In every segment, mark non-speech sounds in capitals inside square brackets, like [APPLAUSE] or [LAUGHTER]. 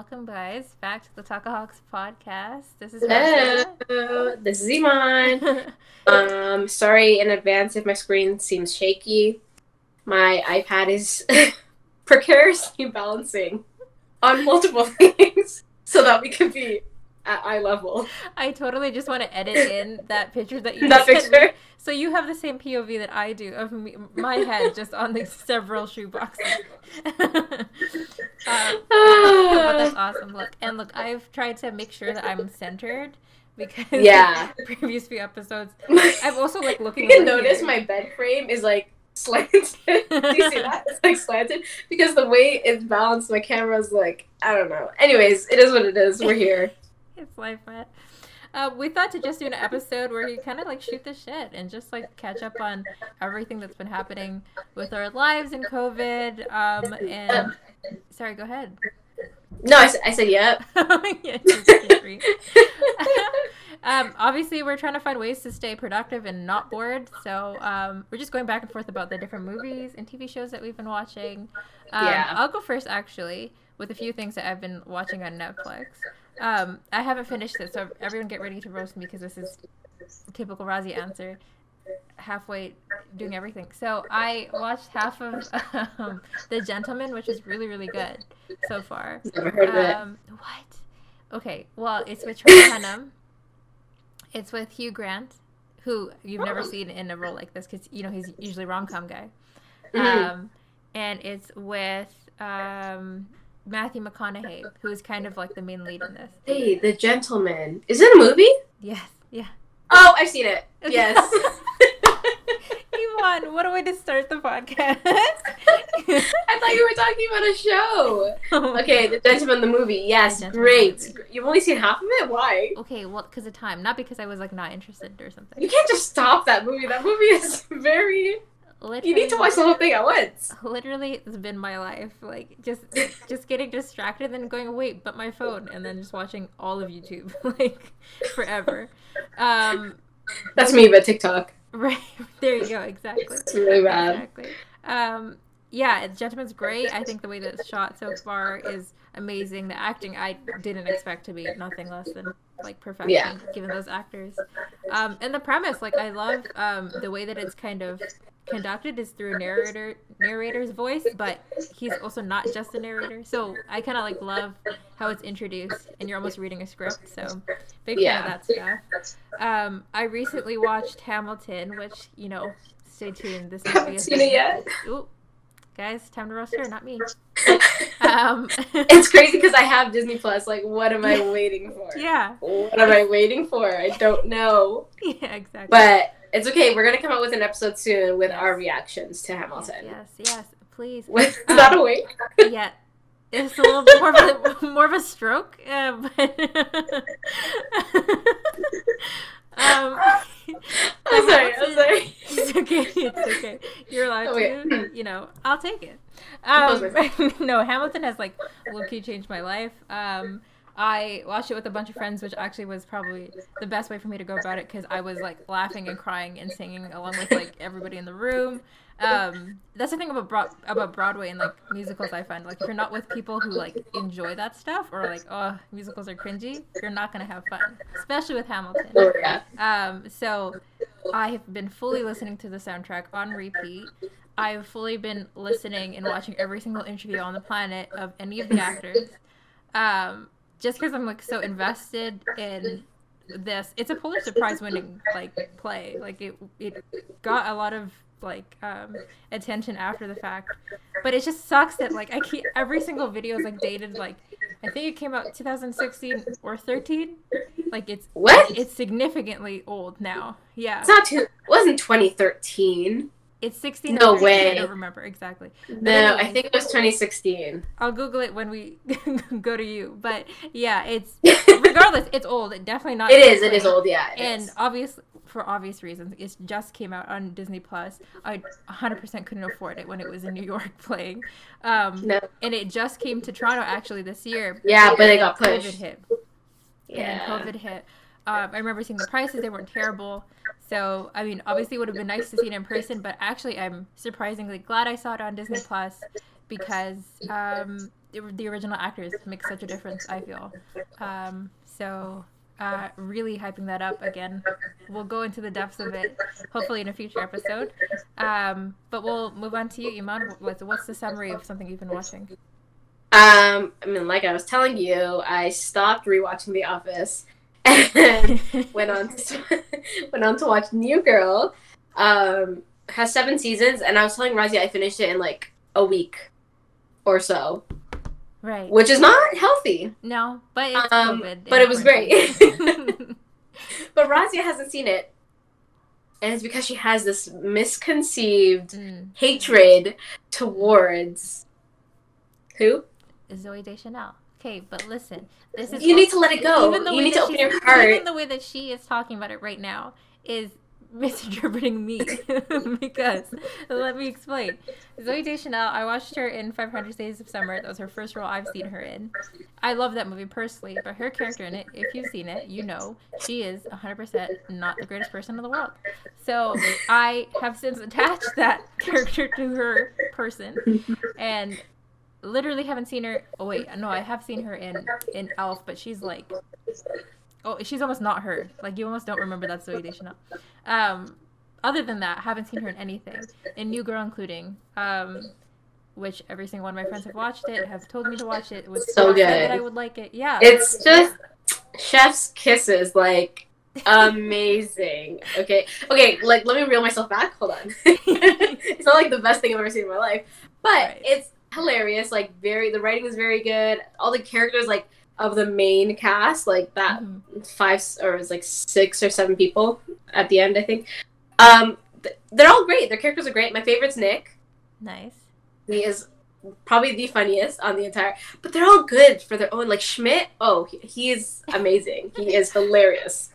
welcome guys back to the Talkahawks podcast. This is Hello, this is Iman. [LAUGHS] um, sorry in advance if my screen seems shaky. My iPad is [LAUGHS] precariously balancing on multiple [LAUGHS] things so that we can be at eye level. I totally just want to edit in that picture that you That [LAUGHS] picture. So you have the same POV that I do of me, my head just on the [LAUGHS] several shoe boxes. Um, [LAUGHS] [SIGHS] but that's awesome. Look, and look, I've tried to make sure that I'm centered because Yeah. the previous few episodes, I'm also like looking. At you can notice here. my bed frame is like slanted. Do you see that? It's like slanted because the way it's balanced, my camera's like I don't know. Anyways, it is what it is. We're here. It's life, Matt. Uh, we thought to just do an episode where you kind of like shoot the shit and just like catch up on everything that's been happening with our lives in COVID. Um, and sorry, go ahead. No, I said yep. [LAUGHS] Yeah, just get free. um, obviously, we're trying to find ways to stay productive and not bored. So um, we're just going back and forth about the different movies and TV shows that we've been watching. Um, Yeah. I'll go first, actually, with a few things that I've been watching on Netflix. Um, I haven't finished this, so everyone get ready to roast me because this is typical Razi answer. Halfway doing everything. So I watched half of um, The Gentlemen, which is really, really good so far. Never heard of it. Um, what? Okay, well, it's with Charlie Hunnam. It's with Hugh Grant, who you've never seen in a role like this because you know he's usually rom com guy. Mhm. Um, and it's with um, Matthew McConaughey, who's kind of like the main lead in this. Hey, The Gentlemen. Is it a movie? Yes, yeah. Oh, I've seen it. [LAUGHS] Yes. [LAUGHS] Ivan, what a way to start the podcast. I thought you were talking about a show. [LAUGHS] Okay, The Gentlemen, the movie. Yes, The great. You've only seen half of it? Why? Okay, well, because of time, not because I was like not interested or something. You can't just stop that movie. That movie is very. Literally, You need to watch the whole thing at once. literally it's been my life like just just getting distracted and then going wait but my phone and then just watching all of youtube [LAUGHS] like forever um That's me, but TikTok. right there you go exactly It's really bad. exactly um yeah gentleman's great i think the way that it's shot so far is amazing the acting i didn't expect to be nothing less than like perfection Yeah. given those actors um and the premise like i love um the way that it's kind of conducted is through narrator narrator's voice but he's also not just a narrator so i kind of like love how it's introduced and you're almost reading a script so big Yeah. fan of that stuff um i recently watched hamilton which you know stay tuned this movie is seen it yet. Ooh, guys time to roast her not me [LAUGHS] um [LAUGHS] it's crazy because I have Disney Plus. Like, what am I waiting for? yeah What am I waiting for? I don't know. [LAUGHS] yeah exactly But it's okay. We're gonna come out with an episode soon with Yes. our reactions to Hamilton. yes yes please Is that a wait? [LAUGHS] yeah it's a little bit more of a, [LAUGHS] more of a stroke uh, but [LAUGHS] um I'm sorry. I'm sorry. It's okay. It's okay. You're allowed Okay. to. You know, I'll take it. Um, no, Hamilton has like low key changed my life. Um, I watched it with a bunch of friends, which actually was probably the best way for me to go about it because I was like laughing and crying and singing along with like everybody in the room. Um, that's the thing about Broad- about Broadway and like musicals. I find like if you're not with people who like enjoy that stuff or like oh musicals are cringy, you're not gonna have fun, especially with Hamilton. Oh. Um, so I have been fully listening to the soundtrack on repeat. I've fully been listening and watching every single interview on the planet of any of the actors. Um, just because I'm like so invested in this. It's a Pulitzer Prize winning like play. Like it it got a lot of like um attention after the fact. But it just sucks that like I keep every single video is like dated like I think it came out 2016 or 13. Like it's What? it's significantly old now. Yeah. It's not too. It wasn't 2013. It's 16 No way. I don't remember exactly. No, I think it was 2016. I'll Google it when we [LAUGHS] go to you. But yeah, it's [LAUGHS] regardless, it's old. It definitely not. It is. It great. old. Yeah. And is. obvious for obvious reasons, it just came out on Disney Plus. I 100% couldn't afford it when it was in New York [LAUGHS] playing. Um, No. and it just came to Toronto actually this year. Yeah, but it got COVID pushed. hit. Yeah. and COVID hit. Um, I remember seeing the prices; they weren't terrible. So, I mean, obviously, it would have been nice to see it in person, but actually, I'm surprisingly glad I saw it on Disney Plus because um, the, original actors make such a difference. I feel um, so. Uh, really hyping that up again. We'll go into the depths of it, hopefully in a future episode. Um, but we'll move on to you, Iman. What's, what's the summary of something you've been watching? Um, I mean, like I was telling you, I stopped rewatching The Office and [LAUGHS] went on [LAUGHS] to [LAUGHS] went on to watch New Girl. Um, has seven seasons, and I was telling Razia I finished it in like a week or so, Right. which is not healthy. No, but it's Um, but it was great. great. But Razia hasn't seen it, and it's because she has this misconceived mm. hatred towards who? Zooey Deschanel. Okay, but listen, this is You need to let it go. even the You need to open your heart. Even the way that she is talking about it right now is [LAUGHS] misinterpreting me [LAUGHS] because let me explain. Zooey Deschanel, I watched her in 500 Days of Summer. That was her first role I've seen her in. I love that movie personally, but her character in it, if you've seen it, you know she is 100% not the greatest person in the world. So I have since attached that [LAUGHS] character to her person and literally haven't seen her. Oh wait, no, I have seen her in in Elf, but she's like, oh, she's almost not her. Like you almost don't remember that's Zooey Deschanel. Um, other than that, haven't seen her in anything. In New Girl, including, um, which every single one of my friends have watched it, have told me to watch it. Was So good. that I would like it. Yeah, It's just chef's kisses, like amazing. Okay, okay, like let me reel myself back. Hold on. [LAUGHS] it's not like the best thing I've ever seen in my life, but Right. it's hilarious. Like very, the writing is very good. All the characters, like of the main cast, like that Mhm. five or it was like six or seven people at the end, I think. Um, th- they're all great. Their characters are great. My favorite's Nick. nice. He is probably the funniest on the entire. But they're all good for their own. Like Schmidt, oh, he, he is amazing. he is [LAUGHS] hilarious.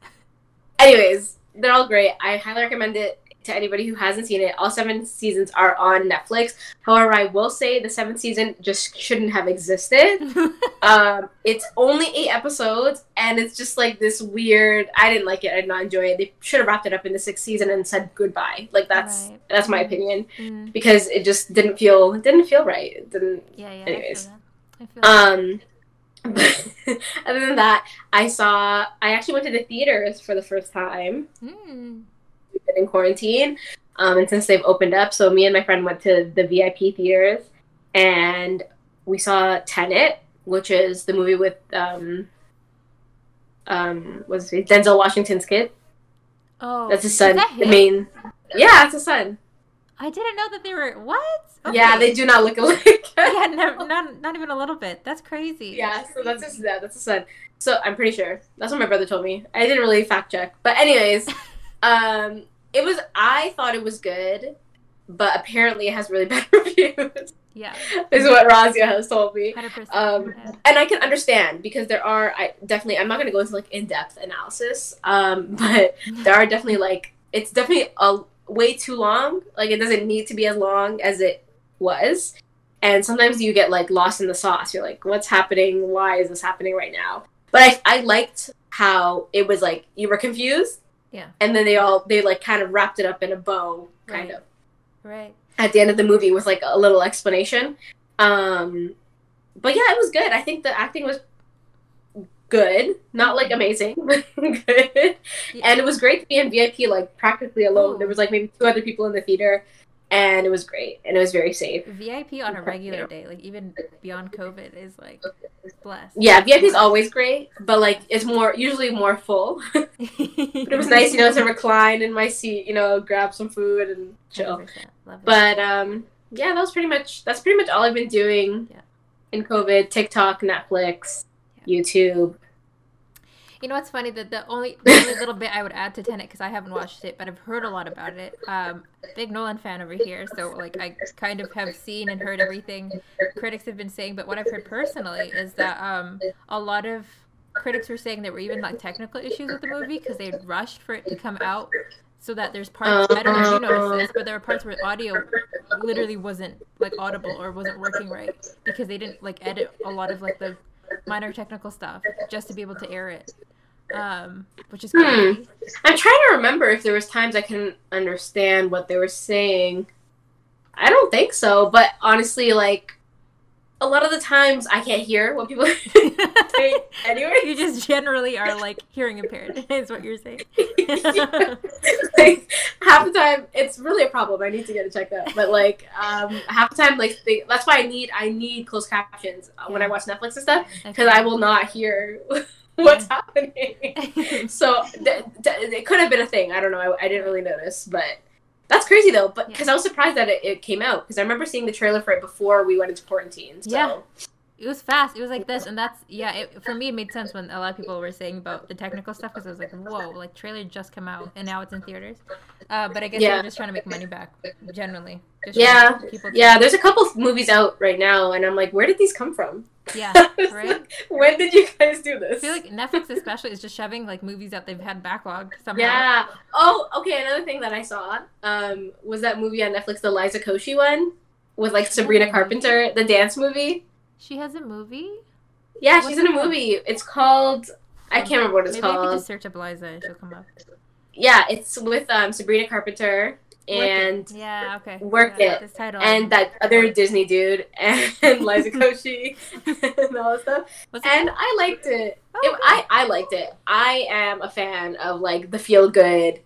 Anyways, they're all great. I highly recommend it to anybody who hasn't seen it. All seven seasons are on Netflix. However, I will say the seventh season just shouldn't have existed. [LAUGHS] Um, it's only eight episodes, and it's just like this weird. I didn't like it. I did not enjoy it. They should have wrapped it up in the sixth season and said goodbye. Like that's Right. that's my opinion Mm, because it just didn't feel didn't feel right. It didn't yeah, yeah. Anyways. I feel that. I feel that. um [LAUGHS] other than that, I saw I actually went to the theaters for the first time Mm. Been in quarantine. Um and since they've opened up, so me and my friend went to the VIP theaters and we saw Tenet, which is the movie with um um name? Denzel Washington's kid. Oh, That's his son. that The main Yeah, it's his son. I didn't know that they were what? Yeah, they do not look alike. [LAUGHS] yeah, [LAUGHS] no, not not even a little bit. That's crazy. Yeah, so that's his yeah, that's his son. So I'm pretty sure. That's what my brother told me. I didn't really fact check. But anyways, [LAUGHS] um it was I thought it was good, but apparently it has really [LAUGHS] bad reviews. yeah, is what Razia has told me. hundred percent. Um, And I can understand because there are I definitely I'm not gonna go into like in depth analysis. Um [LAUGHS] but there are definitely like it's definitely a way too long. Like it doesn't need to be as long as it was. And sometimes you get like lost in the sauce. You're like, what's happening? Why is this happening right now? But I I liked how it was like you were confused. Yeah. And then they all they like kind of wrapped it up in a bow, kind Right. of right. at the end of the movie with like a little explanation. Um, but yeah, it was good. I think the acting was good, not like amazing, [LAUGHS] but good. And it was great to be in VIP like practically alone. Ooh. There was like maybe two other people in the theater, and it was great and it was very safe. VIP on a regular day, like even beyond COVID, is like blessed. Yeah, VIP is always great, but like it's more usually more full. [LAUGHS] but it was nice, you know, to recline in my seat, you know, grab some food and chill. 100%. Love it. But um, yeah, that was pretty much that's pretty much all I've been doing Yeah. in COVID. TikTok, Netflix, YouTube. You know what's funny? That the only the only little bit I would add to Tenet because I haven't watched it, but I've heard a lot about it. Um, big Nolan fan over here, so like I kind of have seen and heard everything critics have been saying. But what I've heard personally is that um, a lot of critics were saying there were even like technical issues with the movie because they rushed for it to come out, so that there's parts I don't know if you noticed this, but there were parts where audio literally wasn't like audible or wasn't working right because they didn't like edit a lot of like the minor technical stuff just to be able to air it um which is Hmm. crazy I'm trying to remember if there was times I couldn't understand what they were saying. I don't think so, but honestly, like a lot of the times I can't hear what people are [LAUGHS] say [LAUGHS] anyway. You just generally are like hearing impaired, [LAUGHS] is what you're saying. like half the time, it's really a problem. I need to get it checked out. But like um, half the time, like they, that's why I need I need closed captions uh, when I watch Netflix and stuff because I will not hear what's happening. so th- th- it could have been a thing. I don't know. I, I didn't really notice, but that's crazy though. But because. I was surprised that it, it came out because I remember seeing the trailer for it before we went into quarantine. So. Yeah. It was fast. It was like this, and that's yeah. It, for me, it made sense when a lot of people were saying about the technical stuff because I was like, "Whoa!" Like trailer just come out, and now it's in theaters. Uh, but I guess Yeah. they're just trying to make money back, generally. Just Yeah. trying to keep people- Yeah, there's a couple movies out right now, and I'm like, where did these come from? yeah, [LAUGHS] right. when did you guys do this? I feel like Netflix especially is just shoving like movies that they've had backlogged somehow. Yeah. Oh, okay. Another thing that I saw um, was that movie on Netflix, the Liza Koshy one, with like Sabrina Carpenter, the dance movie. She has a movie. Yeah, What's she's in a called? movie. It's called. I can't remember what it's Maybe I could called. just search up Liza and she'll come up. Yeah, it's with um, Sabrina Carpenter and yeah, okay. Work Yeah, It. And that other Disney dude and [LAUGHS] Liza [LAUGHS] Koshy [LAUGHS] and all that stuff. What's And called? I liked it. Oh, It-. I, I liked it. I am a fan of like the feel good,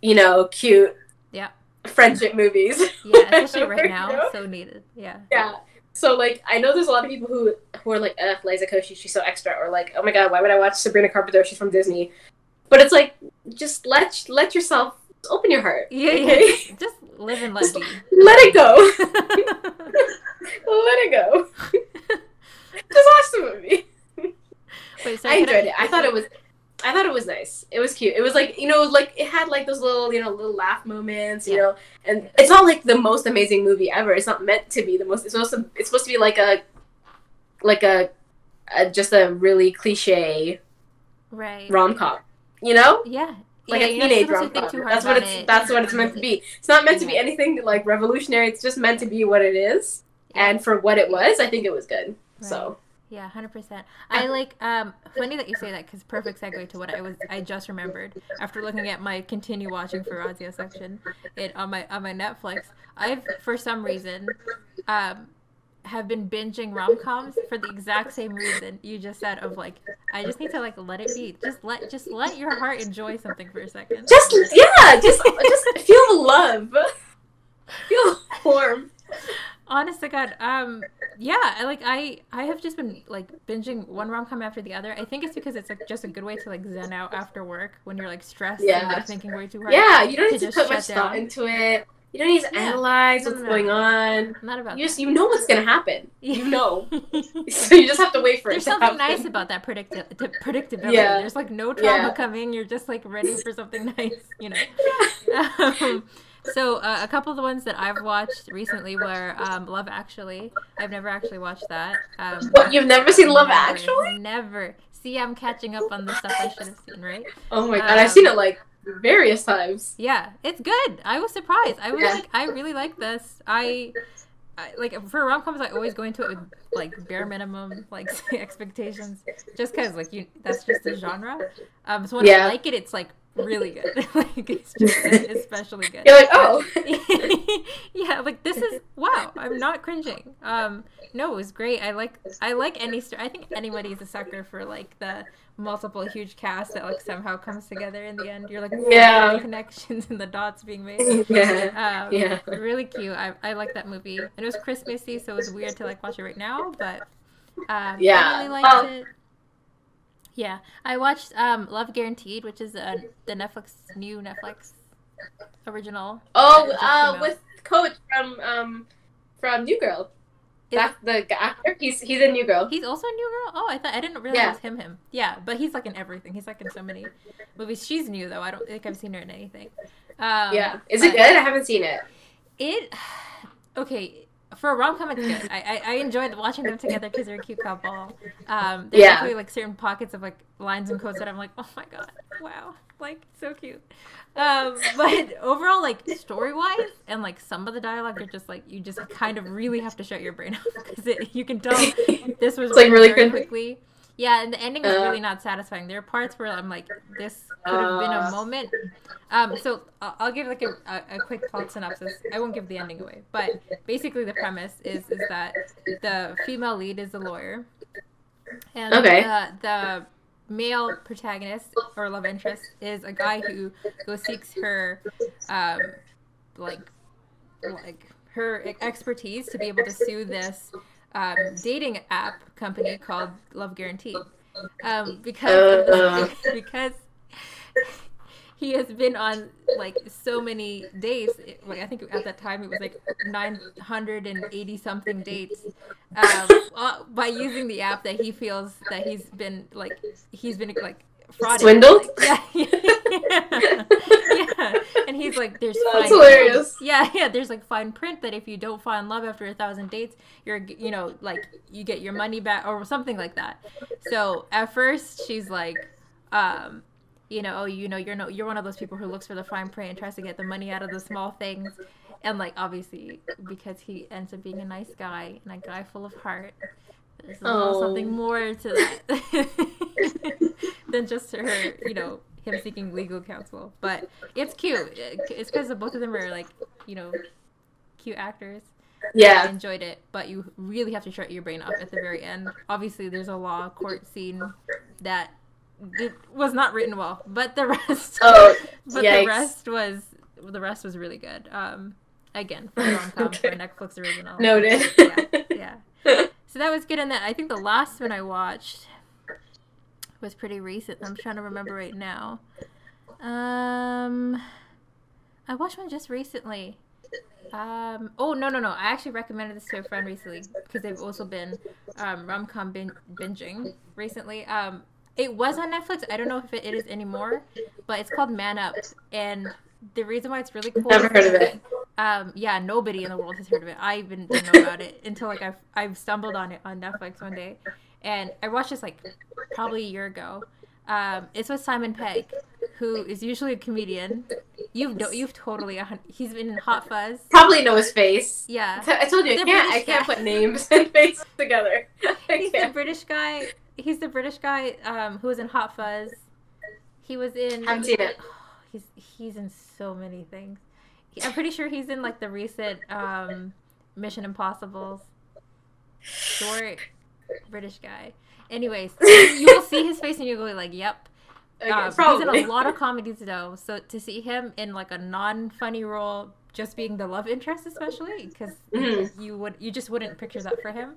you know, cute Yeah. friendship movies. yeah, especially right You now, know? so needed. Yeah. Yeah. So like I know there's a lot of people who who are like, ugh, Liza Koshy, she's so extra, or like, oh my god, why would I watch Sabrina Carpenter? She's from Disney. But it's like, just let let yourself open your heart. Yeah, okay? yeah. [LAUGHS] Just live and let Just be. let it go. [LAUGHS] [LAUGHS] let it go. just watch the movie. Wait, so I enjoyed it. I thought it was I thought it was nice. It was cute. It was like you know, like it had like those little you know little laugh moments, you Yeah. know. And it's not like the most amazing movie ever. It's not meant to be the most. It's supposed to. It's supposed to be like a, like a, a just a really cliche right. rom com. You know, Yeah. like yeah, a teenage rom com. That's what it's. it. That's what it's meant to be. It's not meant to be anything like revolutionary. It's just meant to be what it is. Yeah. And for what it was, I think it was good. So Yeah, hundred percent. I like. Um, funny that you say that because perfect segue to what I was. I just remembered after looking at my continue watching for Razia section, it on my on my Netflix. I've for some reason, um, have been binging rom coms for the exact same reason you just said of like I just need to like let it be. Just let just let your heart enjoy something for a second. just yeah, just just feel the love, feel warm. Honest to God, um, yeah, like I I have just been like binging one rom com after the other. I think it's because it's like just a good way to like zen out after work when you're like stressed and Yeah. like thinking way too hard. Yeah, you don't need to just put much shut thought down. into it. You don't need to Yeah. analyze No, what's no, no. going on. Not about You just you know what's gonna happen. [LAUGHS] You know, so you just have to wait for There's it to something happen. nice about that predicti- predictability. Yeah. There's like no trauma Yeah. coming. You're just like ready for something [LAUGHS] nice, you know. [LAUGHS] um, so uh, a couple of the ones that I've watched recently were um, Love Actually. I've never actually watched that. Um, What you've never seen Love never, Actually? Never. See, I'm catching up on the stuff I should have seen, right? Oh my god, Um, I've seen it like various times. Yeah, it's good. I was surprised. I was Yeah. like, I really like this. I, I like for rom coms. I always go into it with like bare minimum like [LAUGHS] expectations, just because like you that's just the genre. Um, so when Yeah. I like it, it's like really good. [LAUGHS] like it's [LAUGHS] just especially good. You're like, oh, [LAUGHS] yeah, like this is wow. I'm not cringing. Um, no, it was great. I like I like any story. I think anybody's a sucker for like the multiple huge cast that like somehow comes together in the end. You're like Yeah. the connections and the dots being made. yeah, Um, Yeah. really cute. I I like that movie. And it was Christmassy, so it was weird to like watch it right now, but um, Yeah. I really liked Well- it. Yeah, I watched um, Love Guaranteed, which is uh, the Netflix new Netflix original. Oh, uh, with Coach from um from New Girl. Is That's the actor. He's he's in New Girl. He's also a new girl. Oh, I thought I didn't realize Yeah. it was him. Him. Yeah, but he's like in everything. He's like in so many movies. She's new though. I don't think I've seen her in anything. Um, yeah. Is it good? I haven't seen it. It [SIGHS] okay for a rom com. It's good. I, I I enjoyed watching them together because they're a cute couple. Um, there's Yeah. definitely like certain pockets of like lines and quotes that I'm like, oh my god, wow, like so cute. Um, but overall, like story wise and like some of the dialogue are just like you just kind of really have to shut your brain off because you can tell [LAUGHS] this was like, really quickly. Yeah, and the ending is Uh. really not satisfying. There are parts where I'm like, this could have been a Uh. moment. Um, so I'll, I'll give like a, a, a quick plot synopsis. I won't give the ending away, but basically the premise is is that the female lead is a lawyer, and Okay. the, the male protagonist or love interest is a guy who who seeks her, um, like, like her expertise to be able to sue this um, dating app company called Love Guarantee Um, because Uh. [LAUGHS] because he has been on like so many dates. Like I think at that time it was like nine hundred and eighty something dates. Um, by using the app that he feels that he's been like he's been like. Swindled? Like, yeah, [LAUGHS] [LAUGHS] yeah, yeah. And he's like, there's That's fine hilarious. yeah, yeah. There's like fine print that if you don't find love after a thousand dates, you're you know like you get your money back or something like that. So at first she's like, um, you know, oh, you know, you're no, you're one of those people who looks for the fine print and tries to get the money out of the small things, and like obviously because he ends up being a nice guy and a guy full of heart. There's a little Oh. something more to that [LAUGHS] than just to her, you know, him seeking legal counsel. But it's cute. It's because both of them are like, you know, cute actors. Yeah. I enjoyed it, but you really have to shut your brain off at the very end. Obviously, there's a law court scene that did, was not written well, but the rest, Oh, [LAUGHS] but yikes. the rest was the rest was really good. Um, again, [LAUGHS] for rom com for. Netflix original. Noted. Yeah, yeah. [LAUGHS] So that was good. And that I think the last one I watched was pretty recent. I'm trying to [LAUGHS] remember right now. Um, I watched one just recently. Um, oh no no no! I actually recommended this to a friend recently because they've also been um, rom com bin- binging recently. Um, it was on Netflix. I don't know if it, is anymore, but it's called Man Up, and the reason why it's really cool. Never heard of it. um, yeah, nobody in the world has heard of it. I even didn't know about it until like I've I've stumbled on it on Netflix one day, and I watched this like probably a year ago. Um, it's with Simon Pegg, who is usually a comedian. You've no, you've totally a, he's been in Hot Fuzz. Probably know his face. Yeah, I told you I The can't. I can't guy. put names [LAUGHS] and faces together. I [LAUGHS] he's the can't. British guy. He's the British guy um, who was in Hot Fuzz. He was in. Haven't seen it. He's he's in so many things. He- I'm pretty sure he's in like the recent um, Mission Impossible's short British guy. Anyways, you will see his face and you'll go like, "Yep." Okay, Um, he's in a lot of comedies though, so to see him in like a non-funny role, just being the love interest, especially because Mhm. you would you just wouldn't picture that for him.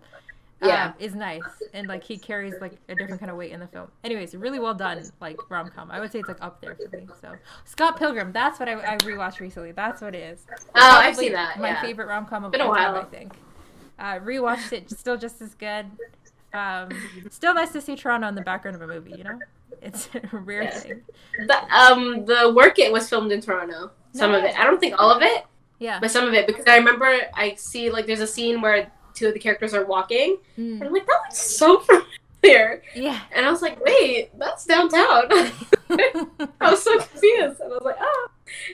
Yeah. um, is nice and like he carries like a different kind of weight in the film. Anyways, really well done, like rom com. I would say it's like up there for me. So Scott Pilgrim, that's what I, I rewatched recently. That's what it is. Oh, I've seen that. My yeah. favorite rom com of Been a all time, while. I think. Uh, rewatched it, still just as good. Um, still nice to see Toronto in the background of a movie. You know, it's [LAUGHS] a rare Yeah. thing. The um the work it was filmed in Toronto. Some of it. I don't think all of it, Yeah. but some of it because I remember I see like there's a scene where two of the characters are walking and Mm. I'm like that looks so [LAUGHS] familiar. Yeah. And I was like, wait, that's downtown. [LAUGHS] I was so confused. And I was like, oh,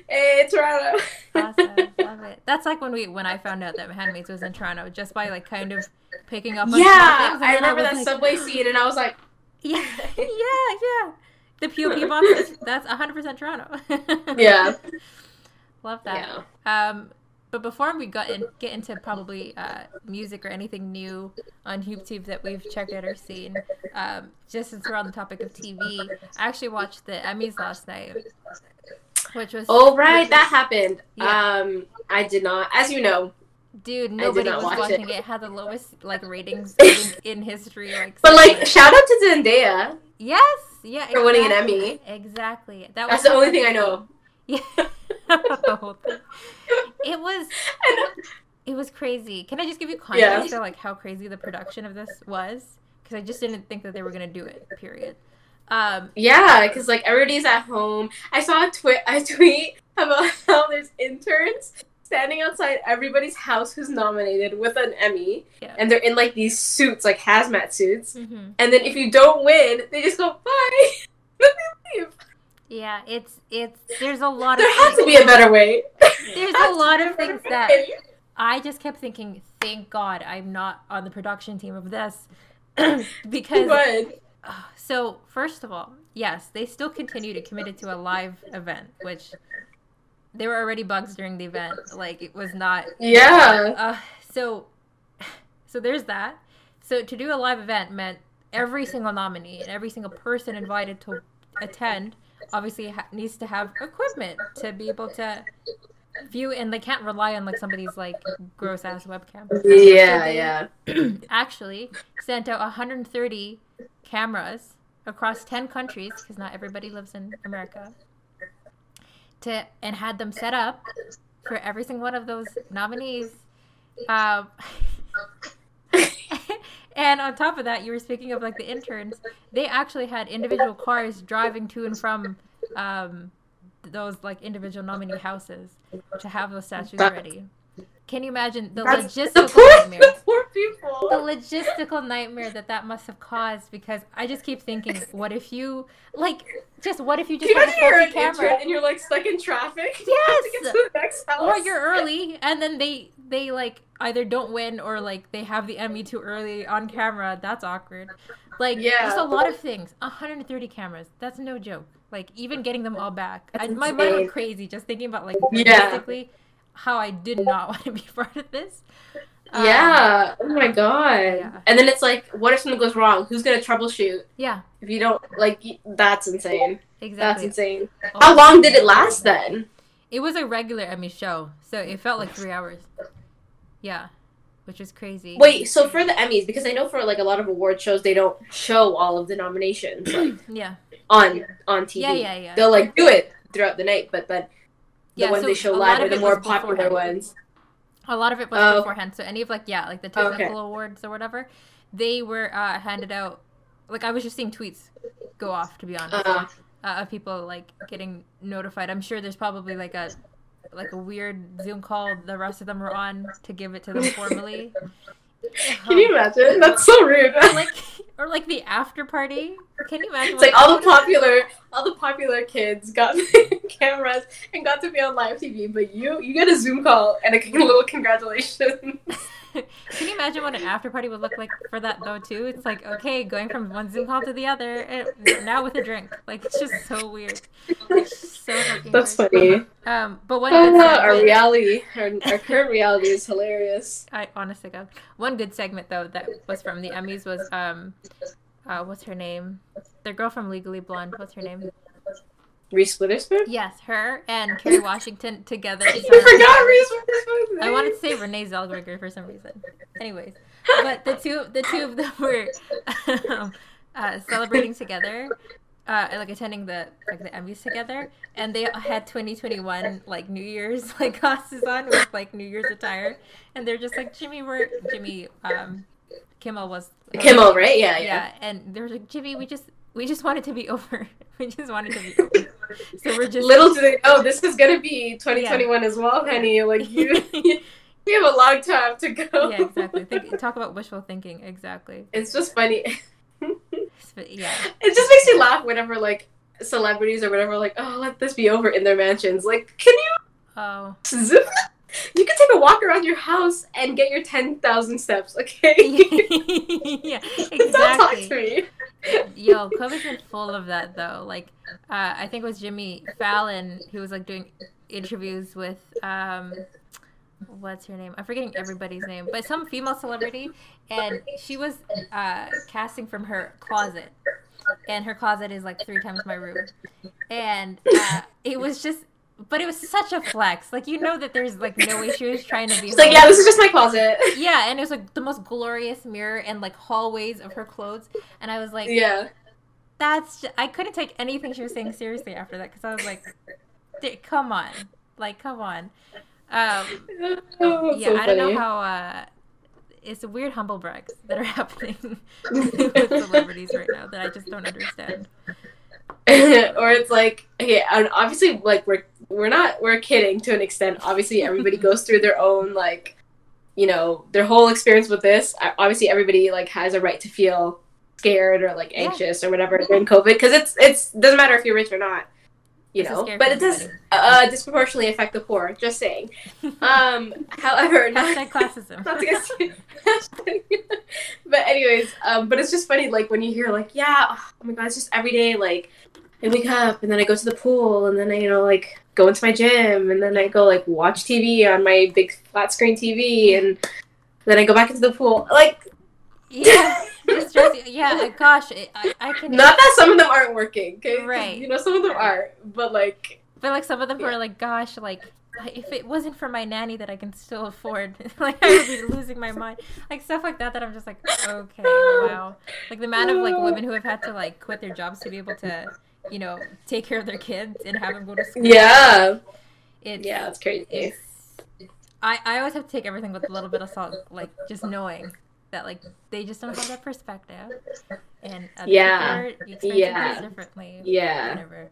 hey, Toronto. awesome. Love it. That's like when we when I found out that Handmaids was in Toronto, just by like kind of picking up on yeah, things. I remember was that like, subway scene, and I was like, [LAUGHS] Yeah, [LAUGHS] yeah, yeah. The POP [LAUGHS] boxes. That's 100% Toronto. yeah, Love that. yeah. Um, but before we got in, get into probably uh, music or anything new on YouTube that we've checked out or seen, um, just since we're on the topic of TV, I actually watched the Emmys last night, which was Oh right, that happened. Yeah. Um, I did not, as you know, dude. Nobody was watch watching it. it. Had the lowest like ratings [LAUGHS] in, in history. Like, but like, shout out to Zendaya yes, yeah, for winning an. Emmy. Exactly. That That's was the only thing I know. Yeah. the whole thing. It was it was crazy. Can I just give you Yeah. context of like how crazy the production of this was? Because I just didn't think that they were gonna do it. Period. Um, Yeah, because like everybody's at home. I saw a tweet, a [LAUGHS] tweet about how there's interns standing outside everybody's house who's nominated with an Emmy, Yeah. and they're in like these suits, like hazmat suits. mhm. And then if you don't win, they just go bye. [LAUGHS] they leave. Yeah, it's it's there's a lot of There has to be a better way. [LAUGHS] There's a lot of things that I just kept thinking. Thank God I'm not on the production team of this [CLEARS THROAT] because But uh, so first of all, yes, they still continue to commit it to a live event, which there were already bugs during the event. Like it was not. Yeah. Uh, so, so there's that. So to do a live event meant every single nominee and every single person invited to attend obviously ha- needs to have equipment to be able to view and they can't rely on like somebody's like gross ass webcam. Yeah, yeah. [CLEARS THROAT] Actually sent out 130 cameras across 10 countries because not everybody lives in America to and had them set up for every single one of those nominees. Um, [LAUGHS] and on top of that, you were speaking of like the interns. They actually had individual cars driving to and from um, those like individual nominee houses to have those statues That- ready. Can you imagine the That's- logistical the poor, [LAUGHS] nightmare? the poor people. the logistical nightmare that that must have caused because I just keep thinking, what if you like just what if you just Can you have a imagine you're faulty an camera and you're like stuck in traffic? [LAUGHS] to Yes! get to the next house. or you're early and then they they like either don't win or like they have the Emmy too early on camera. That's awkward. Like Yeah. just a lot of things. 130 cameras. That's no joke. Like even getting them all back. I, my mind insane. went crazy just thinking about like Yeah. logistically how I did not [LAUGHS] want to be part of this. Um, Yeah. oh my god. yeah. And then it's like, what if something goes wrong? Who's gonna troubleshoot yeah. if you don't like? That's insane. Exactly. That's insane. Oh, How long did it last then? It was a regular Emmy show, so it felt like three hours. Yeah, which was crazy. Wait, so for the Emmys, because I know for like a lot of award shows, they don't show all of the nominations like [CLEARS THROAT] Yeah, on on TV. yeah, yeah, yeah. They'll like do it throughout the night, but then the Yeah, ones so they show a lot live are of the more popular beforehand. ones. A lot of it was Oh. beforehand. So any of like yeah, like the Okay. technical awards or whatever, they were uh, handed out. Like I was just seeing tweets go off to be honest, Uh, uh, of people like getting notified. I'm sure there's probably like a like a weird Zoom call the rest of them were on to give it to them formally. [LAUGHS] can you imagine? That's so rude. Or [LAUGHS] like or like the after party. Can you imagine? It's like all the [LAUGHS] popular, all the popular kids got cameras and got to be on live TV, but you, you get a Zoom call and a little congratulations. [LAUGHS] Can you imagine what an after party would look like for that though too? It's like okay, going from one Zoom call to the other, and now with a drink. Like it's just so weird. It's just so That's weird. funny. Um, but one good Ah, our reality, our, our current reality is hilarious. I honestly God, one good segment though that was from the Emmys was um, uh, what's her name? The girl from Legally Blonde. What's her name? Reese Witherspoon. Yes, her and [LAUGHS] Kerry Washington together. I forgot Reese Witherspoon. I wanted to say Renee Zellweger for some reason. Anyways, but the two the two of them were um, uh, celebrating together, uh, like attending the like the Emmys together, and they had 2021 like New Year's [LAUGHS] like glasses on with like New Year's attire, and they're just like Jimmy, we're Jimmy. Um, Kimmel was Kimmel, right? Yeah, yeah, yeah. and they were like Jimmy, we just we just wanted to be over. [LAUGHS] we just wanted to be over. So we're just Little do they know, this is gonna be 2021 as well, honey. Like you, [LAUGHS] [LAUGHS] you have a long time to go. yeah, exactly. Think, talk about wishful thinking. Exactly. It's just funny. [LAUGHS] Yeah. It just makes me laugh whenever like celebrities or whatever like, oh, let this be over in their mansions. Like, can you Oh. You can take a walk around your house and get your ten thousand steps. Okay. yeah, exactly. Don't talk to me. Yo, COVID's been full of that though. Like, uh, I think it was Jimmy Fallon who was like doing interviews with um, what's her name? I'm forgetting everybody's name, but some female celebrity, and she was uh, casting from her closet, and her closet is like three times my room, and uh, it was just. But it was such a flex. Like you know that there's like no way she was trying to be. It's like, yeah, this is just my closet. [LAUGHS] Yeah, and it was like the most glorious mirror and like hallways of her clothes, and I was like, Yeah. "That's." Just, I couldn't take anything she was saying seriously after that because I was like, "D- "Come on, like, come on." Um, [LAUGHS] Oh, yeah, so I don't know how. Uh, it's weird humble brags that are [LAUGHS] happening with celebrities right now that I just don't understand. or it's like okay and obviously like we're we're not we're kidding to an extent obviously everybody goes through their own like you know their whole experience with this Uh, obviously everybody like has a right to feel scared or like Yeah. anxious or whatever during covid because it's it's doesn't matter if you're rich or not you It's know but it does uh, disproportionately affect the poor just saying [LAUGHS] um however not, [LAUGHS] classism. not [LAUGHS] but Anyways, um, but it's just funny, like when you hear like, yeah, oh my god, it's just every day, like I wake up and then I go to the pool and then I, you know, like go into my gym and then I go like watch TV on my big flat screen TV and then I go back into the pool. Like, yeah, [LAUGHS] stressing. Yeah, uh, gosh, it, I, I can. not that some of them aren't working, okay? Right. You know, some of them are, but like, But like some of them were like, gosh, like if it wasn't for my nanny that I can still afford, [LAUGHS] like I would be losing my mind. Like stuff like that that I'm just like, okay, wow. Like the amount of like women who have had to like quit their jobs to be able to, you know, take care of their kids and have them go to school. yeah, It's, yeah, it's crazy. it's I, I always have to take everything with a little bit of salt, like just knowing that like they just don't have that perspective, and Yeah. Yeah. differently. Yeah, Whatever.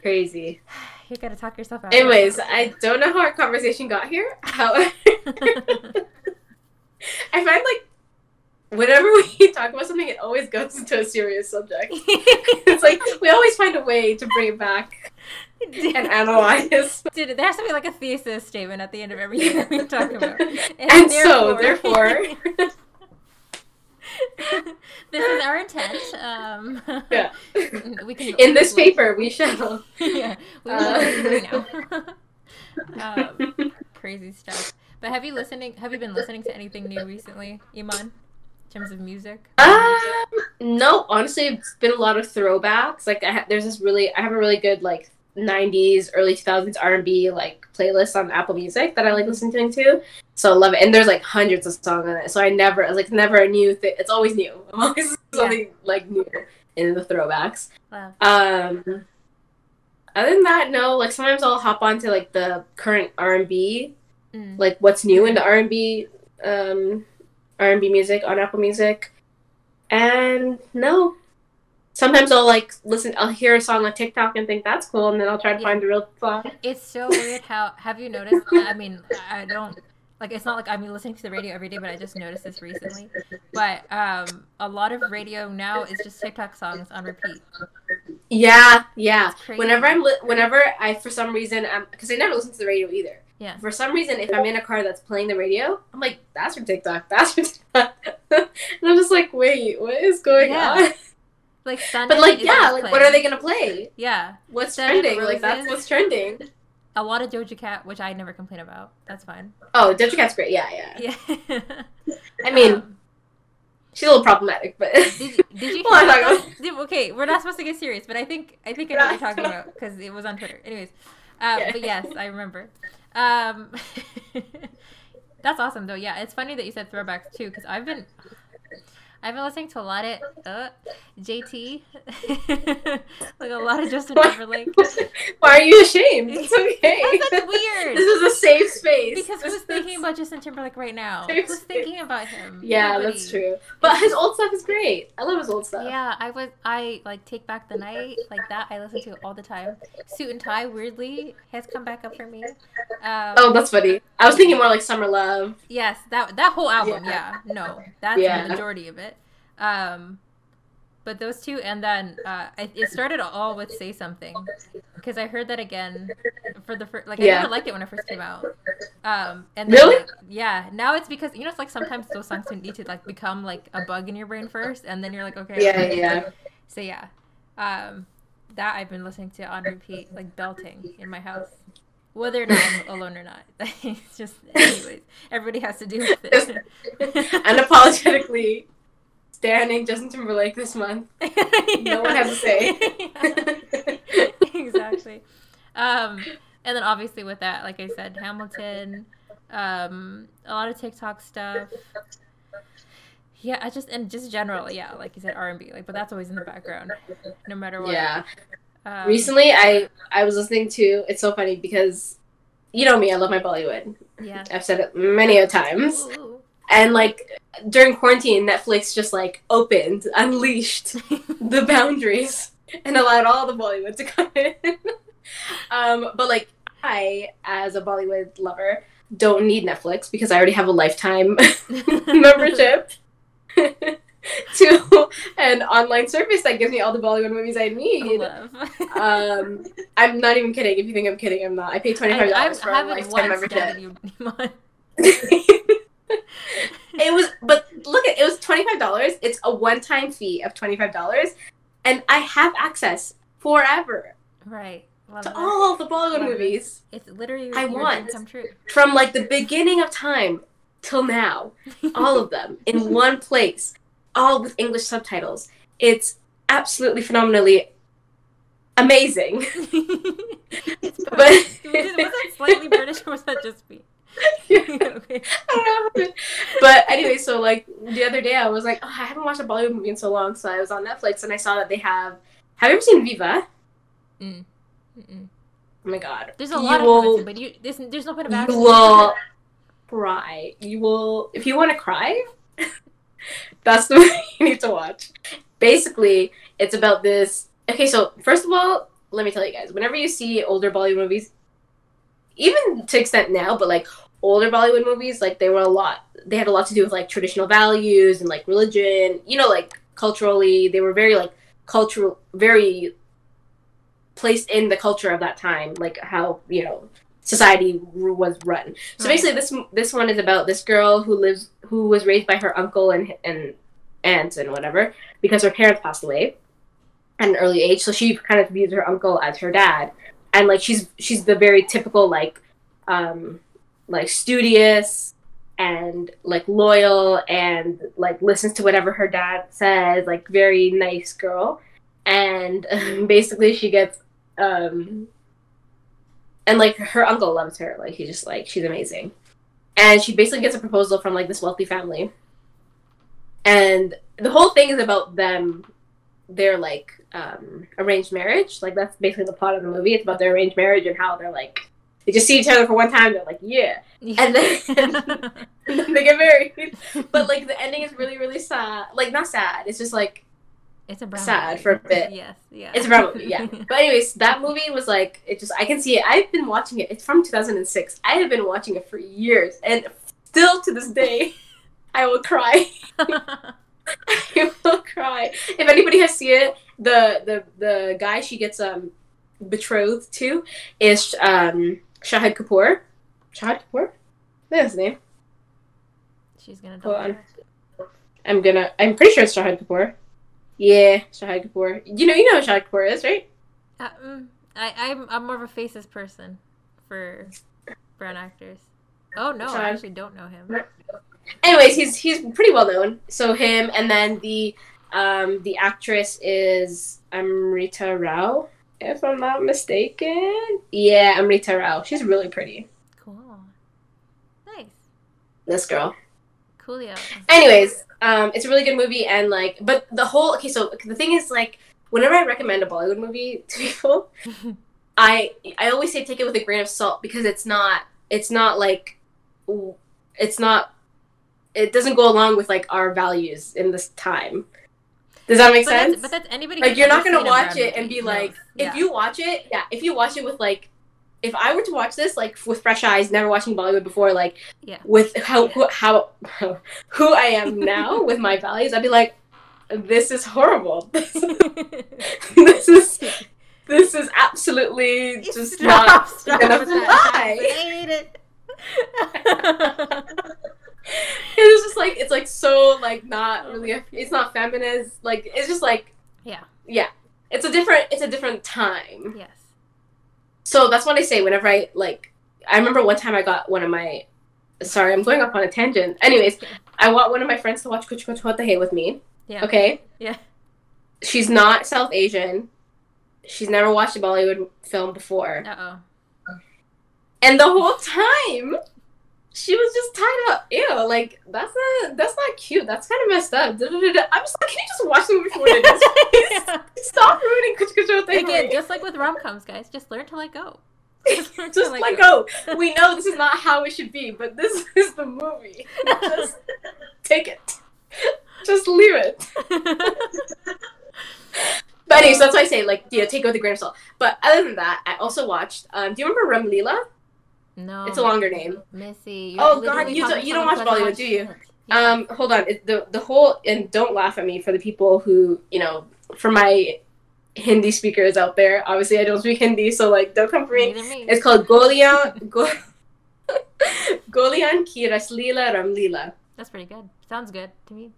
crazy. You gotta talk yourself out. Anyways, I don't know how our conversation got here. However, [LAUGHS] [LAUGHS] I find like whenever we [LAUGHS] talk about something, it always goes into a serious subject. [LAUGHS] It's like we always find a way to bring it back and analyze. [LAUGHS] Dude, there has to be like a thesis statement at the end of everything that we talk about. And so, therefore, this is our intent. Um, Yeah. we can in this paper, we shall. yeah, we will Uh. agree um, crazy stuff. But have you listening? Have you been listening to anything new recently, Iman? In terms of music? Um, no, honestly, it's been a lot of throwbacks. Like, I ha- there's this really, I have a really good like '90s, early 2000s R&B like playlist on Apple Music that I like listening to. So I love it, and there's like hundreds of songs on it. So I never, like never a new thing. It's always new. [LAUGHS] I'm always something like new in the throwbacks. Wow. Um, other than that, no. Like sometimes I'll hop onto like the current R&B Mm. like what's new in the R and B um R and B music on Apple Music. And no. Sometimes I'll like listen I'll hear a song on TikTok and think that's cool and then I'll try to Yeah. find the real song. It's so weird how have you noticed? I mean, I don't like it's not like I'm listening to the radio every day, but I just noticed this recently. But um, a lot of radio now is just TikTok songs on repeat. Yeah, yeah. Whenever I'm li- whenever I for some reason I'm because I never listen to the radio either. Yeah. For some reason, if I'm in a car that's playing the radio, I'm like, "That's from TikTok. That's from TikTok," [LAUGHS] and I'm just like, "Wait, what is going Yeah. on?" like. But like, yeah, like, what are they gonna play? Yeah, What's trending? Like, that's what's trending. a lot of Doja Cat, which I never complain about. That's fine. Oh, Doja Cat's great. Yeah, yeah. Yeah. [LAUGHS] I mean, Um, she's a little problematic, but did you, did you [LAUGHS] Well, I'm not about okay, we're not supposed to get serious, but I think I think I know what you're talking about because it was on Twitter. Anyways, um, Yeah. but yes, I remember. Um, [LAUGHS] that's awesome though. Yeah, it's funny that you said throwbacks too because I've been I've been listening to a lot of [LAUGHS] uh, JT, [LAUGHS] like a lot of Justin Timberlake. [LAUGHS] Why are you ashamed? It's okay. That's weird. this is a safe space. Because who's thinking about Justin Timberlake right now? Who's thinking about him? Yeah, Nobody. that's true. But his old stuff is great. I love his old stuff. Yeah, I was I like take back the night like that. I listen to it all the time. Suit and tie weirdly has come back up for me. Um, Oh, that's funny. I was thinking more like Summer Love. yes, that that whole album. Yeah. Yeah, no, that's Yeah. the majority of it. Um, but those two, and then uh, it, it started all with "Say Something" because I heard that again for the first. Like I Yeah. never liked it when it first came out. Um, and Really? like, yeah, now it's because you know it's like sometimes those songs need to like become like a bug in your brain first, and then you're like, okay, Yeah, yeah. so yeah, um, that I've been listening to on repeat, like belting in my house, whether or not I'm [LAUGHS] alone or not. [LAUGHS] it's just, anyways, everybody has to do with it. [LAUGHS] Unapologetically standing Justin Timberlake this month. [LAUGHS] No one has a say. [LAUGHS] exactly. Um, and then obviously with that, like I said, Hamilton, um, a lot of TikTok stuff. Yeah, I just and just general, yeah, like you said, R and B, like, but that's always in the background, no matter what. yeah. Um, Recently, I I was listening to. It's so funny because you know me. I love my Bollywood. yeah. I've said it many a times. Ooh. And like during quarantine, Netflix just like opened, unleashed [LAUGHS] the boundaries, and allowed all the Bollywood to come in. [LAUGHS] um, but like I, as a Bollywood lover, don't need Netflix because I already have a lifetime [LAUGHS] membership to an online service that gives me all the Bollywood movies I need. Um, I'm not even kidding. If you think I'm kidding, I'm not. I paid twenty five dollars for a lifetime membership. Doubted you, Iman. it was, but look at it was twenty five dollars. It's a one-time fee of twenty-five dollars, and I have access forever Right. Love to that. all the Bollywood it. movies It's literally I want. come true. from like the beginning of time till now. All of them in [LAUGHS] one place, all with English subtitles. It's absolutely phenomenally amazing. [LAUGHS] [LAUGHS] But- was that slightly British or was that just me? Okay. I don't know. But anyway, so like the other day, I was like, oh, I haven't watched a Bollywood movie in so long, so I was on Netflix and I saw that they have. Have you ever seen Vivah? Mm. Oh my god, There's a You lot of will- convincing, but you there's, there's no point of You will cry. You will if you want to cry. [LAUGHS] that's the [LAUGHS] movie you need to watch. Basically, it's about this. Okay, so first of all, let me tell you guys. Whenever you see older Bollywood movies, even to extent now, but like older Bollywood movies, like they were a lot. They had a lot to do with like traditional values and like religion. You know, like culturally, they were very like cultural, very placed in the culture of that time, like how you know society was run. So Right. basically, this this one is about this girl who lives who was raised by her uncle and and aunts and whatever because her parents passed away at an early age. So she kind of views her uncle as her dad, and like she's she's the very typical like um like studious and like loyal and like listens to whatever her dad says like very nice girl. And [LAUGHS] basically she gets um and like her uncle loves her. Like he just like she's amazing. And she basically gets a proposal from like this wealthy family. And the whole thing is about them their like um arranged marriage. Like that's basically the plot of the movie. It's about their arranged marriage and how they're like they just see each other for one time they're like yeah and then [LAUGHS] and then they get married but like the ending is really really sad like not sad it's just like it's a brown sad movie. for a bit. Yes, yeah. It's a brown movie, yeah. [LAUGHS] But anyways, that movie was like it just I can see it. I've been watching it. It's from 2006. I have been watching it for years, and still to this day, [LAUGHS] I will cry. I will cry. If anybody has seen it, the the the guy she gets um betrothed to is um Shahid Kapoor. Shahid Kapoor. That's his name. She's gonna Hold on. I'm gonna. I'm pretty sure it's Shahid Kapoor. Yeah, Shahid Kapoor. You know, you know who Shahid Kapoor is, right? Uh, mm, I, I'm I'm more of a faces person for brown actors. Oh no, I actually don't know him. anyways, he's he's pretty well known. So him, and then the um the actress is Amrita Rao, if I'm not mistaken. Yeah, Amrita Rao. She's really pretty. Cool. Nice. This girl. Coolio. Anyways, um, it's a really good movie, and like, but the whole okay. So the thing is, like, whenever I recommend a Bollywood movie [LAUGHS] to people, [LAUGHS] I I always say take it with a grain of salt because it's not it's not like it's not it doesn't go along with like our values in this time. Does that make but, that's, sense? but that's anybody. like you're not gonna watch it and be like knows. if Yeah. you watch it yeah if you watch it with like if I were to watch this like with fresh eyes never watching Bollywood before like Yeah. with how who, how [LAUGHS] who I am now with my values I'd be like this is horrible [LAUGHS] this, this is this is absolutely [LAUGHS] just Stop, not stop gonna that. I fly. hate it. [LAUGHS] it was just like it's like so like not really it's not feminist like it's just like Yeah. yeah it's a different it's a different time yes. so that's what i say whenever i like i remember one time i got one of my sorry i'm going off on a tangent anyways i want one of my friends to watch kuch kuch Hota Hai with me Yeah. okay Yeah. she's not south asian she's never watched a bollywood film before Uh oh. and the whole time she was just tied up. Ew, like that's not that's not cute. That's kind of messed up. Da-da-da-da. I'm just like, can you just watch the movie for what it is? [LAUGHS] [LAUGHS] Stop ruining Kuch Kuch Again, just like with rom coms, guys, just learn to let go. [LAUGHS] Just learn to Just let go. We know this is not how it should be, but this is the movie. Just take it. Just leave it. But anyways, that's why I say like you know take it with a grain of salt. But other than that, I also watched. Um, do you remember Ramlila? No. It's a longer name. Missy. Oh, God, you don't- you don't watch Bollywood, do you? Yeah. Um, hold on. It, the the whole and don't laugh at me for the people who you know for my Hindi speakers out there. Obviously, I don't speak Hindi, so like don't come for me. It's called Goliyon Go, [LAUGHS] Goliyon Ki Raasleela Ramlila. That's pretty good. Sounds good to me.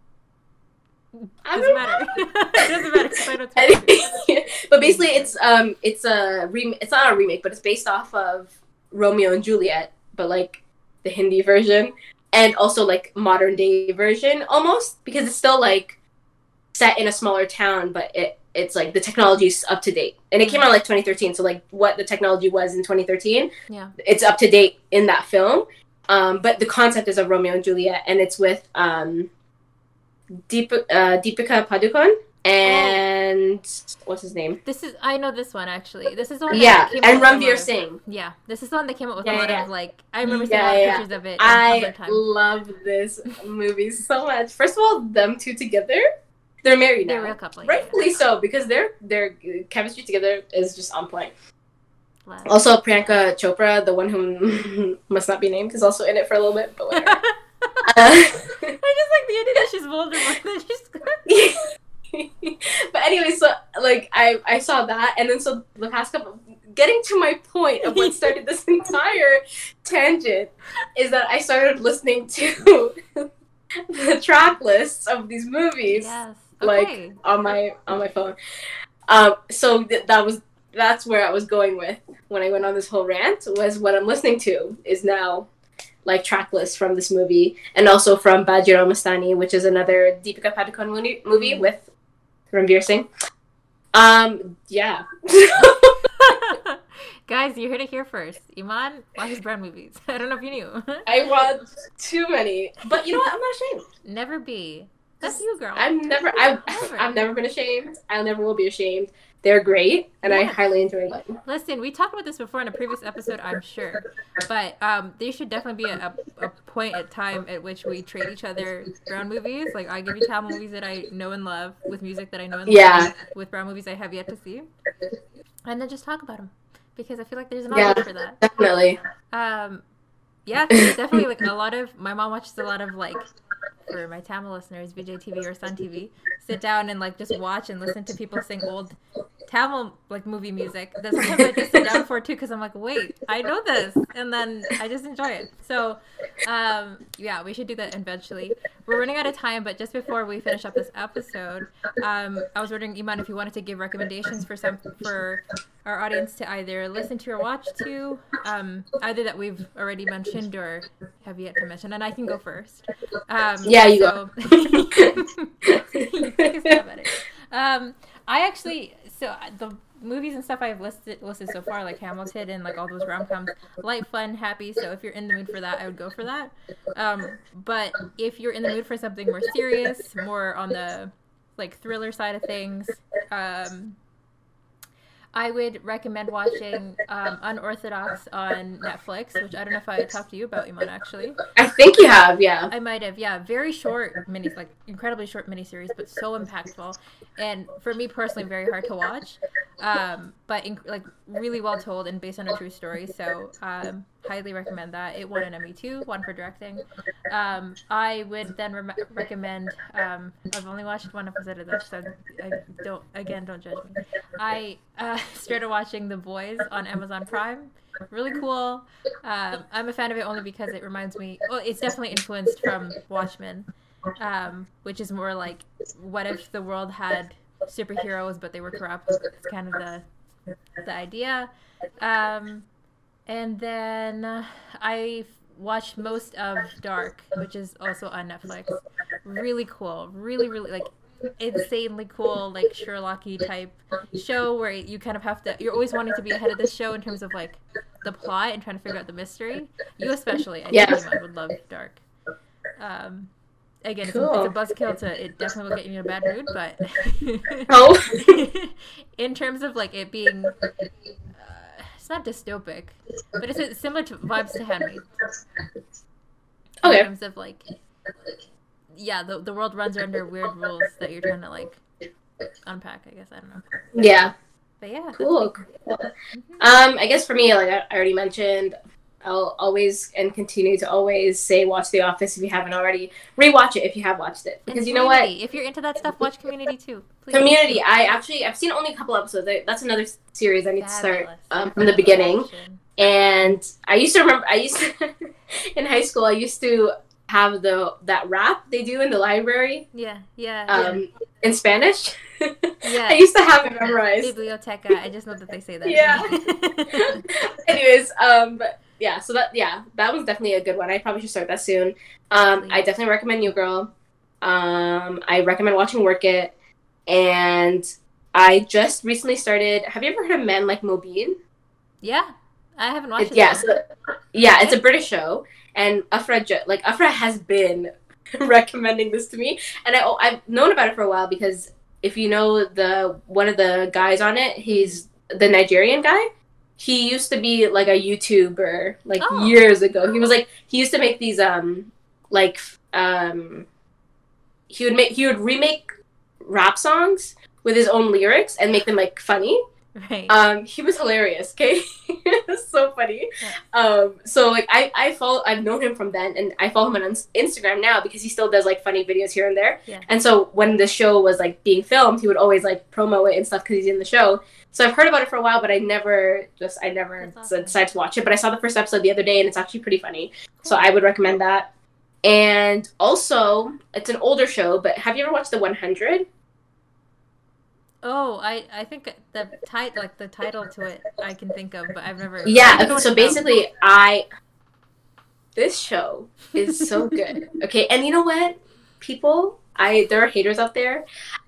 I Doesn't matter. [LAUGHS] it doesn't matter. I don't [LAUGHS] but basically, it's um, it's a rem- It's not a remake, but it's based off of Romeo and Juliet, but like the Hindi version, and also like modern day version almost because it's still like set in a smaller town, but it it's like the technology's up to date, and it came out like 2013. So like what the technology was in 2013, Yeah. it's up to date in that film. Um, but the concept is of Romeo and Juliet, and it's with um, Deep, uh, Deepika Padukone and what's his name? This is I know this one actually. This is the one. Yeah, that came and out with a lot Ranveer Singh. Yeah, this is the one that came out with Yeah, a lot yeah. of like. I remember seeing Yeah, a lot of yeah. pictures of it. I love this movie so much. First of all, them two together, they're married now. They're a couple. Rightfully so, because their their chemistry together is just on point. Love. Also, Priyanka Chopra, the one who [LAUGHS] must not be named, is also in it for a little bit, but whatever. [LAUGHS] uh, I just like the idea that she's Voldemort. [LAUGHS] That she's but anyway, so like I I saw that, and then so the past couple, getting to my point of what started this [LAUGHS] entire tangent is that I started listening to [LAUGHS] the track lists of these movies yes. like, Okay. on my on my phone. Um, so th- that was that's where I was going with when I went on this whole rant was what I'm listening to is now like track lists from this movie and also from Bajirao Mastani, which is another Deepika Padukone movie, movie Mm. with Ranveer Singh. Um, yeah. [LAUGHS] Guys, you heard it here first. Iman watches [LAUGHS] brown movies. [LAUGHS] I don't know if you knew. I watched too many, but you know what? I'm not ashamed. Never be. That's you, girl. I'm never. I've, Never. I've never been ashamed. I never will be ashamed. They're great, and I highly enjoy them. Listen, we talked about this before in a previous episode, I'm sure, but um, there should definitely be a, a, point at time at which we trade each other brown movies. Like I give you Tamil movies that I know and love with music that I know and Yeah. love with brown movies I have yet to see, and then just talk about them because I feel like there's an Yeah. for that. Definitely. Um, yeah, definitely like a lot of my mom watches a lot of like for my Tamil listeners, Vijay TV or Sun TV, sit down and like just watch and listen to people sing old Tamil like movie music. That sometimes I just sit down for too because I'm like, wait, I know this, and then I just enjoy it. So, um, yeah, we should do that eventually. We're running out of time, but just before we finish up this episode, um, I was wondering, Iman, if you wanted to give recommendations for some for our audience to either listen to or watch to, um, either that we've already mentioned or have yet to mention, and I can go first. Um, Yeah, you so- go. [LAUGHS] [LAUGHS] You take a it. Um, I actually so uh, the movies and stuff I've listed listed so far, like Hamilton and like all those rom coms, light, fun, happy. So if you're in the mood for that, I would go for that. Um, but if you're in the mood for something more serious, more on the like thriller side of things, um, I would recommend watching um, Unorthodox on Netflix, which I don't know if I talked to you about, Iman, actually. I think you have, yeah. I might have, yeah. Very short mini, like incredibly short miniseries, but so impactful. And for me personally, very hard to watch. Um, but inc- like really well told and based on a true story. So um, highly recommend that. It won an Emmy too, one for directing. Um, I would then re- recommend. Um, I've only watched one episode of this, so I don't. Again, don't judge me. I uh, [LAUGHS] started watching The Boys on Amazon Prime. Really cool. Um, I'm a fan of it only because it reminds me. Well, it's definitely influenced from Watchmen, um, which is more like, what if the world had superheroes but they were corrupt? It's kind of the the idea. Um, and then uh, I watched most of Dark, which is also on Netflix. Really cool. Really, really like insanely cool, like Sherlocky type show where you kind of have to. You're always wanting to be ahead of the show in terms of like the plot and trying to figure out the mystery. You especially, I Yeah. think, would love Dark. Um, again, it's, a, Cool. it's a buzzkill to. It definitely will get you in a bad mood, but. Oh. [LAUGHS] in terms of like it being, uh, it's not dystopic, but it's similar to vibes to Henry. In terms of like, yeah, the the world runs under weird rules that you're trying to like unpack. I guess I don't know, Yeah. but yeah, Cool. cool. Um, I guess for me, like I already mentioned, I'll always and continue to always say watch The Office if you haven't already. Rewatch it if you have watched it. Because and you know what? If you're into that stuff, watch Community too. Please. Community. I actually I've seen only a couple episodes. That's another series I need to start um, from the beginning. And I used to remember. I used to [LAUGHS] in high school. I used to have the that rap they do in the library Yeah, yeah. um, in Spanish. Yeah. [LAUGHS] I used to have it memorized. Biblioteca. I just know that they say that. Yeah. [LAUGHS] Anyways, um, but yeah, so that yeah, that was definitely a good one. I probably should start that soon. Um, I definitely recommend New Girl. Um, I recommend watching Work It, and I just recently started. Have you ever heard of Man Like Mobeen? yeah. I haven't watched It, it. yeah, yet. so, yeah, it's a British show, and Afra like Afra has been [LAUGHS] recommending this to me, and I oh, I've known about it for a while because if you know the one of the guys on it, he's the Nigerian guy. He used to be like a YouTuber like Oh. years ago. He was like he used to make these um like um he would make he would remake rap songs with his own lyrics and make them like funny. Right. Um, he was hilarious. Okay, [LAUGHS] so funny. Um, so like I I follow I've known him from then, and I follow him on Instagram now because he still does like funny videos here and there. Yeah. And so when the show was like being filmed, he would always like promo it and stuff because he's in the show. So I've heard about it for a while, but I never just I never awesome. decided to watch it. But I saw the first episode the other day, and it's actually pretty funny. So I would recommend that. And also, it's an older show, but have you ever watched The 100? oh, I I think the title like the title to it I can think of, but I've never. Yeah, don't know what so basically, I. This show is so good. [LAUGHS] Okay, and you know what? People, I there are haters out there.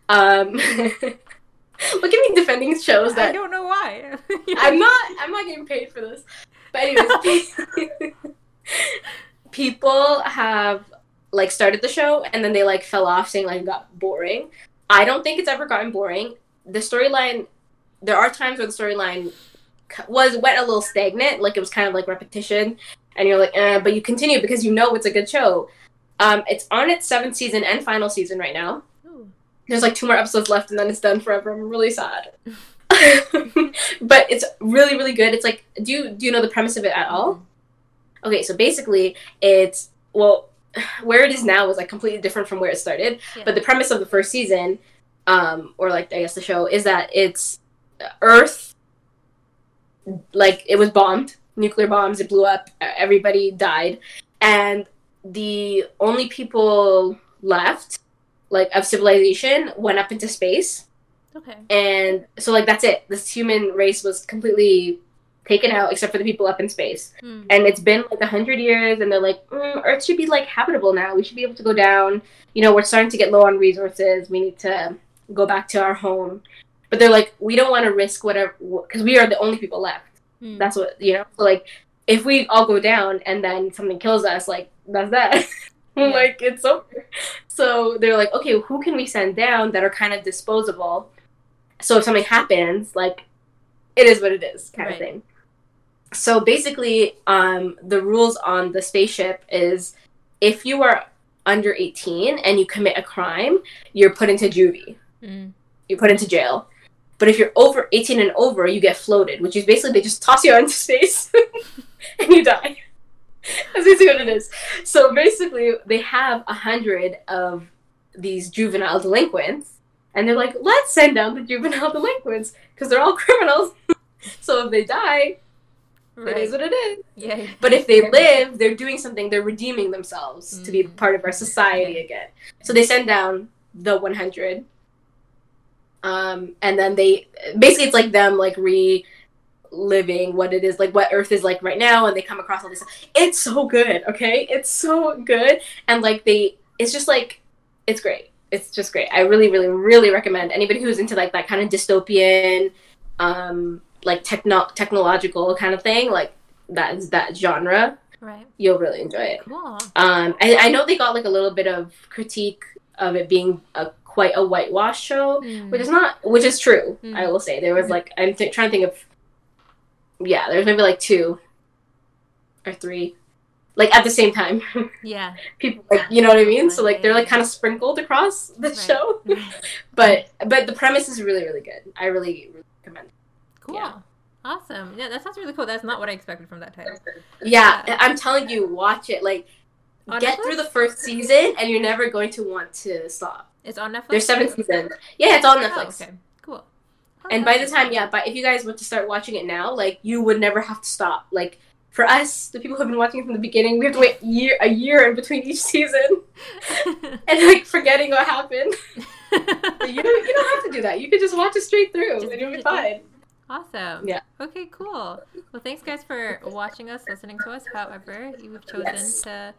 Um, [LAUGHS] [LAUGHS] look at me defending shows that I don't know why. [LAUGHS] I'm not. I'm not getting paid for this. But anyways, [LAUGHS] people have like started the show and then they like fell off, saying like it got boring. I don't think it's ever gotten boring. The storyline, there are times where the storyline was went a little stagnant, like it was kind of like repetition, and you're like, eh, but you continue because you know it's a good show. Um, it's on its seventh season and final season right now. There's like two more episodes left and then it's done forever. I'm really sad. [LAUGHS] but it's really, really good. It's like do you do you know the premise of it at all? Okay, so basically it's well [SIGHS] where it is now is like completely different from where it started. Yeah. But the premise of the first season, um, or like I guess the show, is that it's Earth like it was bombed, nuclear bombs, it blew up, everybody died, and the only people left like of civilization went up into space. Okay. and so like that's it. This human race was completely taken out except for the people up in space. Hmm. and it's been like a hundred years and they're like mm, earth should be like habitable now. We should be able to go down. You know we're starting to get low on resources. We need to go back to our home. But they're like we don't want to risk whatever because we are the only people left. Hmm. that's what you know? So like if we all go down and then something kills us like that's that [LAUGHS] Yeah. like it's over so they're like okay who can we send down that are kind of disposable so if something happens like it is what it is kind of thing so basically um the rules on the spaceship is if you are under 18 and you commit a crime you're put into juvie Hmm. you're put into jail. But if you're over 18 and over, you get floated, which is basically they just toss you [LAUGHS] out into space [LAUGHS] and you die. [LAUGHS] That's basically what it is. So basically, they have a hundred of these juvenile delinquents, and they're like, let's send down the juvenile [LAUGHS] delinquents because they're all criminals. [LAUGHS] so if they die, Right. it is what it is. yeah. But if they live, they're doing something. They're redeeming themselves to be Mm. part of our society again. So they send down the 100. Um, and then they basically it's like them like reliving what it is like what Earth is like right now, and they come across all this. It's so good, okay? It's so good, and like they, it's just like it's great. It's just great. I really, really, really recommend anybody who's into like that kind of dystopian, um, like techno technological kind of thing, like that that genre. Right. You'll really enjoy it. Cool. Um, I, I know they got like a little bit of critique of it being a quite a whitewash show, Hmm. which is not, which is true. Mm. I will say there was like I'm th- trying to think of, yeah, there's maybe like two or three, like at the same time. [LAUGHS] Yeah. People like you know what I mean. So like they're like kind of sprinkled across the Right. show, [LAUGHS] but but the premise is really really good. I really, really recommend. it. Cool. Yeah. Awesome. Yeah, that sounds really cool. That's not what I expected from that title. Yeah, Yeah. I'm telling you, watch it. Like On get Netflix? through the first season, and you're never going to want to stop. It's on Netflix. There's seven seasons. Yeah, it's on Oh, Netflix. okay. And by the time, yeah, but if you guys were to start watching it now, like you would never have to stop. Like for us, the people who've been watching from the beginning, we have to wait year a year in between each season, [LAUGHS] and like forgetting what happened. [LAUGHS] you don't you don't have to do that. You can just watch it straight through, Just and you'll be fine. Awesome. Yeah. Okay, cool. Well, thanks guys for watching us, listening to us. However, you've chosen Yes. to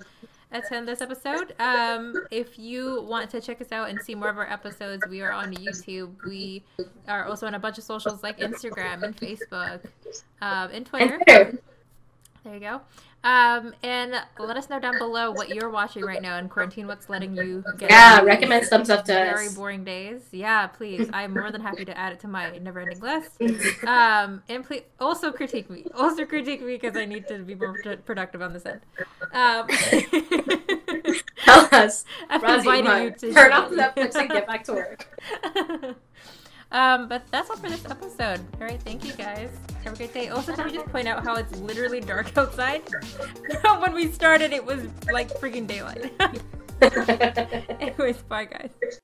attend this episode. Um, if you want to check us out and see more of our episodes, we are on YouTube. We are also on a bunch of socials like Instagram and Facebook, um, and And Twitter. There you go. Um, and let us know down below what you're watching right now in quarantine. What's letting you get Yeah, recommend some stuff to very us. boring days. Yeah, please. [LAUGHS] I'm more than happy to add it to my never-ending list. Um, and please also critique me. Also critique me because I need to be more productive on this end. Um, [LAUGHS] Tell us. [LAUGHS] Rosie, inviting you to turn off Netflix and get back to work. Um, but that's all for this episode. All right, thank you guys. Have a great day. Also, can we just point out how it's literally dark outside? [LAUGHS] when we started, it was like freaking daylight. [LAUGHS] Anyways, bye guys.